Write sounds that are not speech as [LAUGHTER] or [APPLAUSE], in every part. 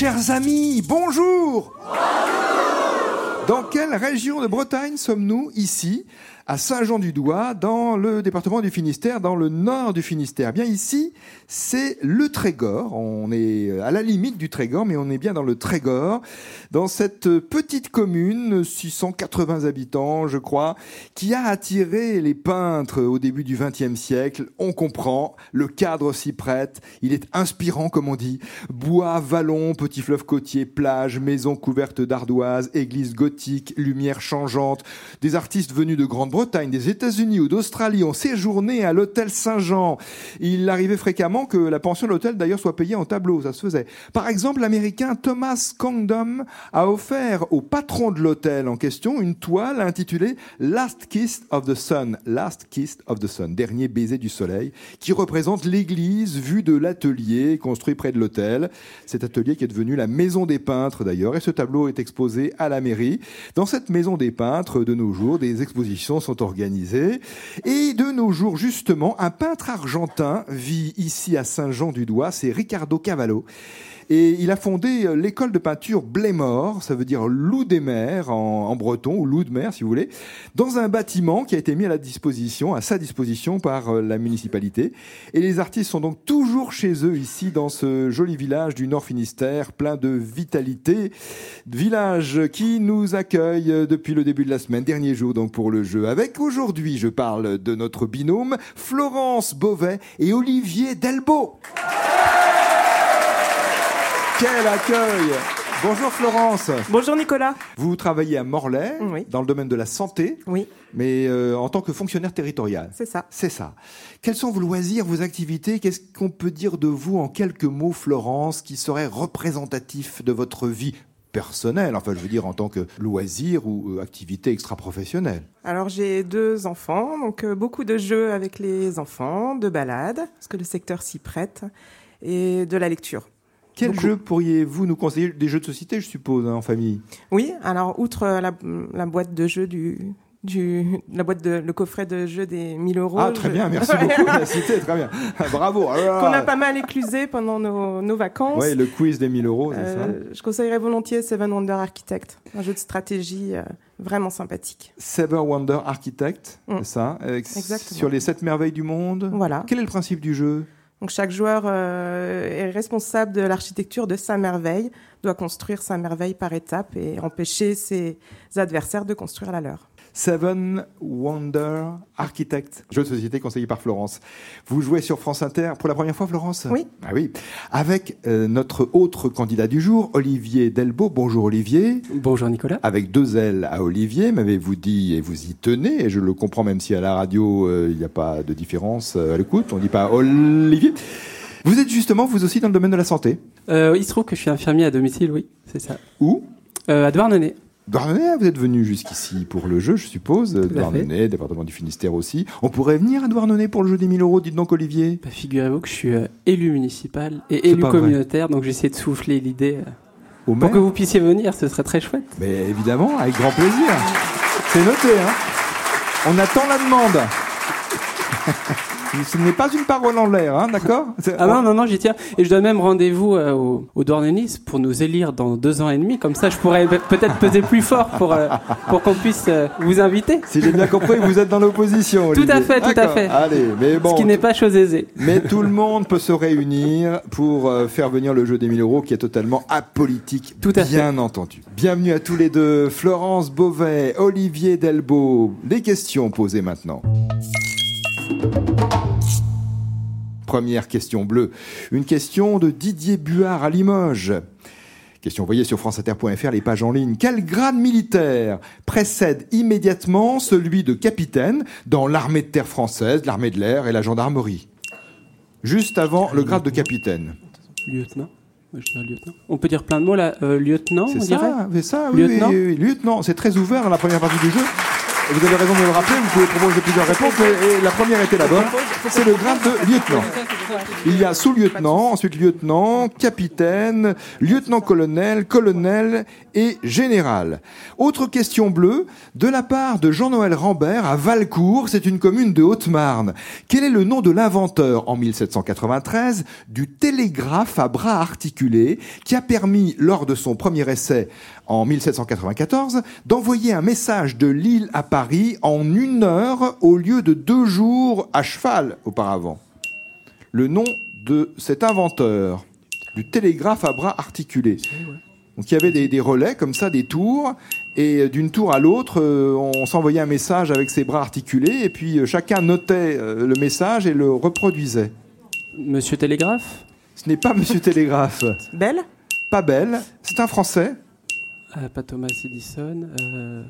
chers amis, bonjour. Dans quelle région de Bretagne sommes-nous ici? À Saint-Jean-du-Doigt, dans le département du Finistère, dans le nord du Finistère. Bien ici, c'est le Trégor. On est à la limite du Trégor, mais on est bien dans le Trégor, dans cette petite commune, 680 habitants, je crois, qui a attiré les peintres au début du XXe siècle. On comprend, le cadre s'y prête, il est inspirant, comme on dit. Bois, vallons, petits fleuves côtiers, plages, maisons couvertes d'ardoises, églises gothiques, lumières changeantes, des artistes venus de Grande-Bretagne Bretagne, des États-Unis ou d'Australie ont séjourné à l'hôtel Saint-Jean. Il arrivait fréquemment que la pension de l'hôtel d'ailleurs soit payée en tableau, ça se faisait. Par exemple, l'américain Thomas Condom a offert au patron de l'hôtel en question une toile intitulée Last Kiss of the Sun, Last Kiss of the Sun, dernier baiser du soleil, qui représente l'église vue de l'atelier construit près de l'hôtel. Cet atelier qui est devenu la maison des peintres d'ailleurs, et ce tableau est exposé à la mairie. Dans cette maison des peintres, de nos jours, des expositions sont organisés. Et de nos jours, justement, un peintre argentin vit ici à Saint-Jean-du-Doigt, c'est Ricardo Cavallo. Et il a fondé euh, l'école de peinture Blémor, ça veut dire loup des mers en, breton, ou loup de mer si vous voulez, dans un bâtiment qui a été mis à la disposition, à sa disposition par euh, la municipalité. Et les artistes sont donc toujours chez eux ici dans ce joli village du Nord Finistère, plein de vitalité. Village qui nous accueille euh, depuis le début de la semaine, dernier jour donc pour le jeu. Avec aujourd'hui, je parle de notre binôme, Florence Beauvais et Olivier Delbo. Quel accueil Bonjour Florence. Bonjour Nicolas. Vous travaillez à Morlaix, dans le domaine de la santé, oui. mais euh, en tant que fonctionnaire territorial. C'est ça. C'est ça. Quels sont vos loisirs, vos activités? Qu'est-ce qu'on peut dire de vous en quelques mots, Florence, qui serait représentatif de votre vie personnelle? Enfin, je veux dire en tant que loisir ou euh, activité extra-professionnelle. Alors, j'ai deux enfants, donc euh, beaucoup de jeux avec les enfants, de balades, parce que le secteur s'y prête, et de la lecture. Quel jeu pourriez-vous nous conseiller? Des jeux de société, je suppose, hein, en famille Oui, alors outre la, boîte de jeux du, du, la boîte de le coffret de jeux des 1000 euros. Ah très bien, merci [LAUGHS] beaucoup de la cité, très bien, bravo. Ah Qu'on a pas mal éclusé pendant nos, nos vacances. Oui, le quiz des 1000 euros, c'est ça? Euh, je conseillerais volontiers Seven Wonder Architect, un jeu de stratégie euh, vraiment sympathique. Seven Wonder Architect, mm. c'est ça? Exactement. Sur les sept merveilles du monde? Voilà. Quel est le principe du jeu? Donc chaque joueur euh, est responsable de l'architecture de sa merveille, doit construire sa merveille par étapes et empêcher ses adversaires de construire la leur. Seven Wonder Architect, jeu de société conseillé par Florence. Vous jouez sur France Inter pour la première fois, Florence Oui. Ah oui. Avec euh, notre autre candidat du jour, Olivier Delbo. Bonjour Olivier. Bonjour Nicolas. Avec deux L à Olivier, m'avez-vous dit, et vous y tenez, et je le comprends même si à la radio, euh, il n'y a pas de différence euh, à l'écoute, on ne dit pas Olivier. Vous êtes justement, vous aussi, dans le domaine de la santé Il se trouve que je suis infirmier à domicile, oui, c'est ça. Où? À Douarnenez. Douarnenez, vous êtes venu jusqu'ici pour le jeu, je suppose. Douarnenez, département du Finistère aussi. On pourrait venir à Douarnenez pour le jeu des 1000 euros, dites donc Olivier? Bah, Figurez-vous que je suis euh, élu municipal et élu communautaire, donc j'essaie de souffler l'idée euh, pour que vous puissiez venir, ce serait très chouette. Mais évidemment, avec grand plaisir. C'est noté, hein. On attend la demande. [LAUGHS] Ce n'est pas une parole en l'air, hein, d'accord Ah non, non, non, j'y tiens. Et je donne même rendez-vous euh, au, au pour nous élire dans deux ans et demi. Comme ça, je pourrais peut-être peser plus fort pour, euh, pour qu'on puisse euh, vous inviter. Si j'ai bien compris, vous êtes dans l'opposition. Tout à fait, tout à fait. Allez, mais bon. Ce qui n'est pas chose aisée. Mais tout le monde peut se réunir pour faire venir le jeu des 1000 euros qui est totalement apolitique. Tout à bien entendu. Bienvenue à tous les deux. Florence Beauvais, Olivier Delbo. Les questions posées maintenant. Première question bleue. Une question de Didier Buard à Limoges. Question envoyée sur franceinter.fr, les pages en ligne. Quel grade militaire précède immédiatement celui de capitaine dans l'armée de terre française, l'armée de l'air et la gendarmerie? Juste avant le grade de capitaine. Lieutenant lieutenant. On peut dire plein de mots là. Euh, lieutenant, c'est ça, oui, lieutenant? Oui, lieutenant. C'est très ouvert dans la première partie du jeu. Vous avez raison de le rappeler, vous pouvez proposer plusieurs réponses, mais la première était la bonne. C'est le grade de lieutenant. Il y a sous-lieutenant, ensuite lieutenant, capitaine, lieutenant-colonel, colonel et général. Autre question bleue, de la part de Jean-Noël Rambert à Valcourt, c'est une commune de Haute-Marne. Quel est le nom de l'inventeur en 1793 du télégraphe à bras articulés qui a permis, lors de son premier essai en 1794, d'envoyer un message de Lille à Paris en une heure au lieu de deux jours à cheval auparavant? Le nom de cet inventeur du télégraphe à bras articulés. Donc il y avait des, des relais comme ça, des tours, et d'une tour à l'autre, euh, on s'envoyait un message avec ses bras articulés, et puis euh, chacun notait euh, le message et le reproduisait. Monsieur Télégraphe? Ce n'est pas Monsieur Télégraphe. Belle Pas belle, c'est un Français. Euh, Pas Thomas Edison. euh,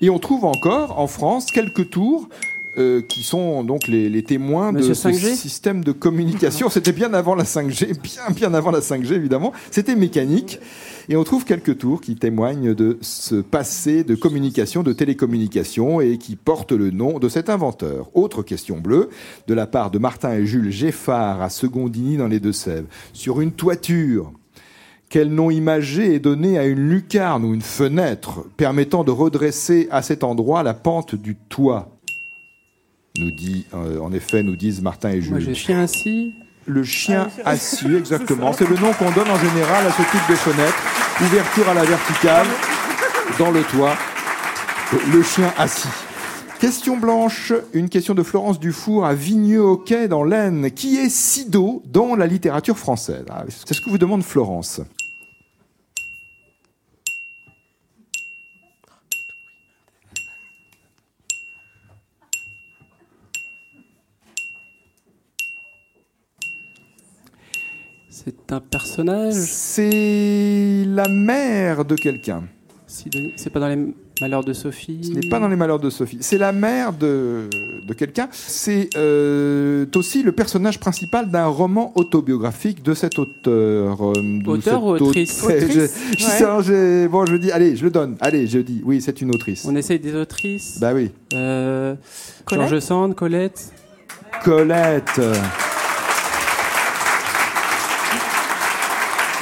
Et on trouve encore en France quelques tours euh, qui sont donc les, les témoins Monsieur de ce 5G? système de communication. C'était bien avant la 5G, bien bien avant la 5G évidemment. C'était mécanique. Et on trouve quelques tours qui témoignent de ce passé de communication, de télécommunication et qui portent le nom de cet inventeur. Autre question bleue, de la part de Martin et Jules Geffard à Secondigny dans les Deux-Sèvres. Sur une toiture, quel nom imagé est donné à une lucarne ou une fenêtre permettant de redresser à cet endroit la pente du toit? Nous dit, euh, en effet, nous disent Martin et Moi, j'ai Jules. chien ainsi. Le chien assis, exactement. C'est le nom qu'on donne en général à ce type de fenêtre. Ouverture à la verticale, dans le toit. Le chien assis. Question blanche, une question de Florence Dufour à Vigneux-au-Quai dans l'Aisne. Qui est Sido dans la littérature française? Ah, C'est ce que vous demande Florence. Un personnage. C'est la mère de quelqu'un. C'est pas dans les malheurs de Sophie. Ce n'est pas dans les malheurs de Sophie. C'est la mère de, de quelqu'un. C'est euh, aussi le personnage principal d'un roman autobiographique de cet auteur. euh, de Auteur ou cette autrice? [LAUGHS] Autrice. Autrice, Je- je ouais. Bon, je dis, allez, je le donne. Allez, je dis, oui, c'est une autrice. On essaye des autrices. Bah oui. Euh, Colette? George Sand, Colette. Colette.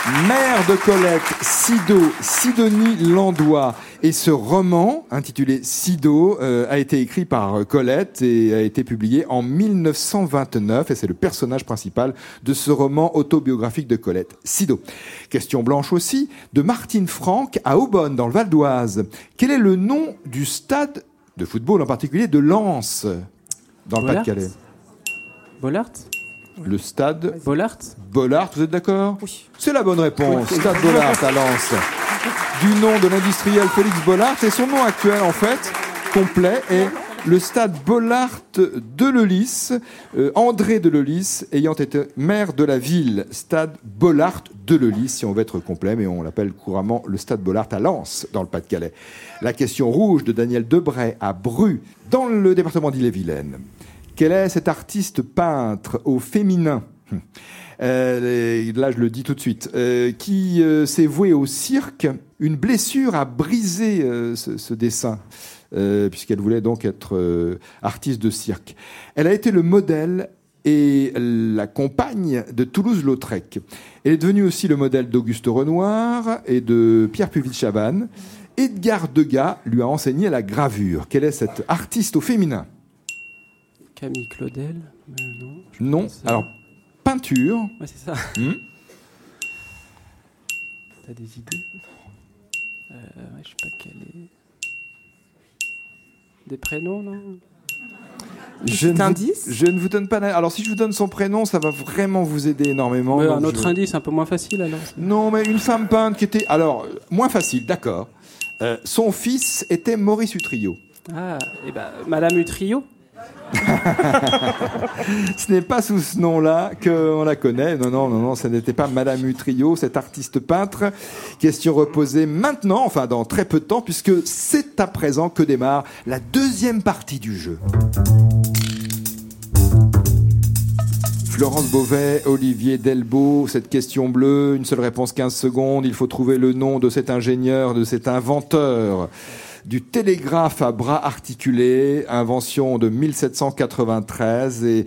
Mère de Colette, Sido, Sidonie Landois. Et ce roman, intitulé Sido, euh, a été écrit par Colette et a été publié en 1929. Et c'est le personnage principal de ce roman autobiographique de Colette, Sido. Question blanche aussi, de Martine Franck à Aubonne, dans le Val d'Oise. Quel est le nom du stade de football, en particulier de Lens, dans le Pas-de-Calais? Bollard Le stade Bollard Bollard, vous êtes d'accord Oui. C'est la bonne réponse. Stade Bollard à Lens. Du nom de l'industriel Félix Bollard. Et son nom actuel, en fait, complet, est le stade Bollard de Lelys. Euh, André de Lelys ayant été maire de la ville. Stade Bollard de Lelys, si on veut être complet, mais on l'appelle couramment le stade Bollard à Lens, dans le Pas-de-Calais. La question rouge de Daniel Debray à Bru, dans le département d'Ille-et-Vilaine. Quel est cet artiste peintre au féminin Hum. Euh, là, je le dis tout de suite, euh, qui euh, s'est voué au cirque. Une blessure a brisé euh, ce, dessin, euh, puisqu'elle voulait donc être artiste de cirque. Elle a été le modèle et la compagne de Toulouse-Lautrec. Elle est devenue aussi le modèle d'Auguste Renoir et de Pierre Puvis de Chavannes. Edgar Degas lui a enseigné la gravure. Quel est cet artiste au féminin? Camille Claudel Non. pense. Alors, peinture. Ouais, c'est ça. Hmm. T'as des idées? Euh, ouais, Je sais pas quel est. Des prénoms, non? Je ne, vous, indice je ne vous donne pas. Alors, si je vous donne son prénom, ça va vraiment vous aider énormément. Un autre je- indice un peu moins facile alors. Non, mais une femme peinte qui était. Alors, moins facile, d'accord. Euh, son fils était Maurice Utrio. Ah, et ben Madame Utrio? [LAUGHS] Ce n'est pas sous ce nom-là qu'on la connaît. Non, non, non, non, ce n'était pas Madame Utrio, cet artiste peintre. Question reposée maintenant, enfin dans très peu de temps, puisque c'est à présent que démarre la deuxième partie du jeu. Florence Beauvais, Olivier Delbo, cette question bleue, une seule réponse 15 secondes. Il faut trouver le nom de cet ingénieur, de cet inventeur du télégraphe à bras articulés, invention de 1793 et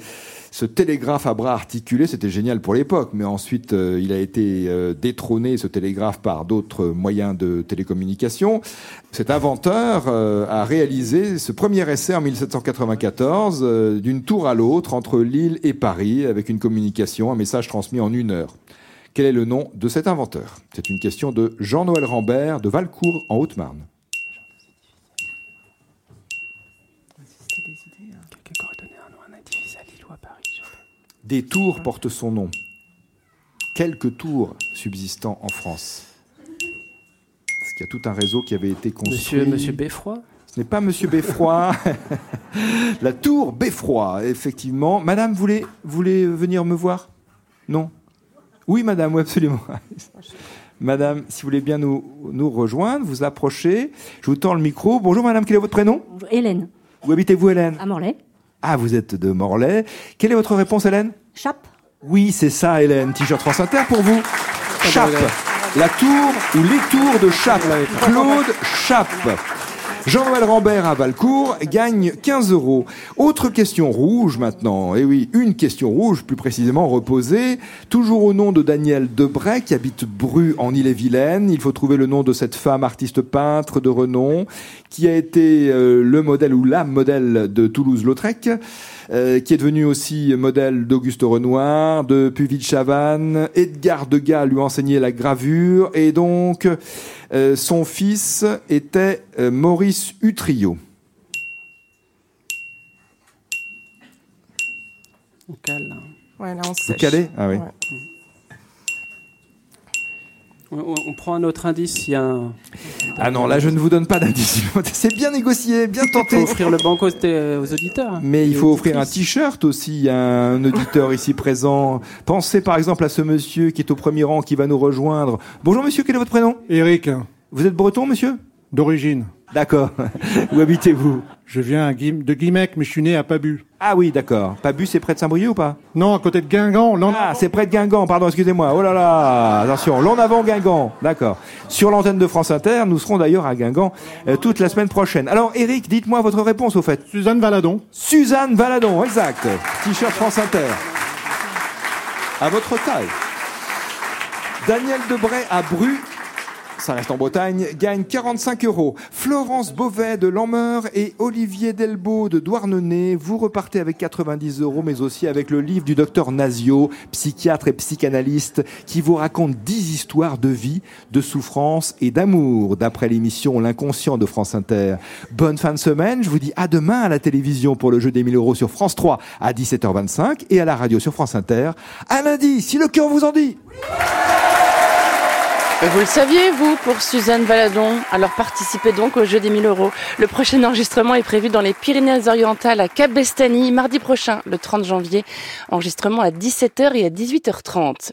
ce télégraphe à bras articulés, c'était génial pour l'époque, mais ensuite euh, il a été euh, détrôné, ce télégraphe, par d'autres moyens de télécommunication. Cet inventeur euh, a réalisé ce premier essai en 1794 d'une tour à l'autre entre Lille et Paris, avec une communication, un message transmis en une heure. Quel est le nom de cet inventeur? C'est une question de Jean-Noël Rambert de Valcourt en Haute-Marne. Des tours portent son nom. Quelques tours subsistant en France. Parce qu'il y a tout un réseau qui avait été construit. Monsieur, Monsieur Beffroy Ce n'est pas Monsieur Beffroy. [LAUGHS] La tour Beffroy, effectivement. Madame, voulez, voulez venir me voir? Non? Oui, madame, oui, absolument. [LAUGHS] Madame, si vous voulez bien nous, nous rejoindre, vous approchez. Je vous tends le micro. Bonjour madame, quel est votre prénom? Hélène. Où habitez-vous Hélène À Morlaix. Ah, vous êtes de Morlaix. Quelle est votre réponse Hélène Chape. Oui, c'est ça Hélène. T-shirt France Inter pour vous. Chape. La tour ou les tours de Chape. Claude Chape. Jean-Noël Rambert à Valcourt gagne 15 euros. Autre question rouge maintenant. Eh oui, une question rouge, plus précisément reposée, toujours au nom de Daniel Debray, qui habite Bru en Ille-et-Vilaine. Il faut trouver le nom de cette femme artiste peintre de renom, qui a été euh, le modèle ou la modèle de Toulouse-Lautrec. Euh, qui est devenu aussi modèle d'Auguste Renoir, de Puvis de Chavannes. Edgar Degas lui a enseigné la gravure et donc euh, son fils était euh, Maurice Utrio. On cale. Ouais, là, on Vous sèche. calez? Ah oui. Ouais. On, on- on prend un autre indice. Il y a un... Ah non, là je ne vous donne pas d'indice. [LAUGHS] C'est bien négocié, bien Il faut tenté. offrir le banco aux, aux auditeurs. Mais il faut offrir un t-shirt aussi à un auditeur ici présent. Pensez par exemple à ce monsieur qui est au premier rang qui va nous rejoindre. Bonjour monsieur, quel est votre prénom? Eric, Vous êtes breton monsieur? D'origine. D'accord. [LAUGHS] Où habitez-vous? Je viens à Guim- de Guimec, mais je suis né à Pabu. Ah oui, d'accord. Pabu, c'est près de Saint-Brieuc ou pas? Non, à côté de Guingamp. l'en- Ah, c'est près de Guingamp, pardon, excusez-moi. Oh là là, attention, l'en avant Guingamp. D'accord. Sur l'antenne de France Inter, nous serons d'ailleurs à Guingamp euh, toute la semaine prochaine. Alors Eric, dites-moi votre réponse au fait. Suzanne Valadon. Suzanne Valadon, exact. T-shirt France Inter. À votre taille. Daniel Debray à Bru, ça reste en Bretagne, gagne 45 euros. Florence Beauvais de Lameur et Olivier Delbo de Douarnenez, vous repartez avec 90 euros, mais aussi avec le livre du docteur Nazio, psychiatre et psychanalyste, qui vous raconte 10 histoires de vie, de souffrance et d'amour, d'après l'émission L'inconscient de France Inter. Bonne fin de semaine, je vous dis à demain à la télévision pour le jeu des 1000 euros sur France 3 à 17h25 et à la radio sur France Inter à lundi, si le cœur vous en dit. Vous le saviez, vous, pour Suzanne Valadon Alors participez donc au jeu des 1000 euros. Le prochain enregistrement est prévu dans les Pyrénées-Orientales à Cap-Bestany, mardi prochain, le 30 janvier. Enregistrement à 17h et à 18h30.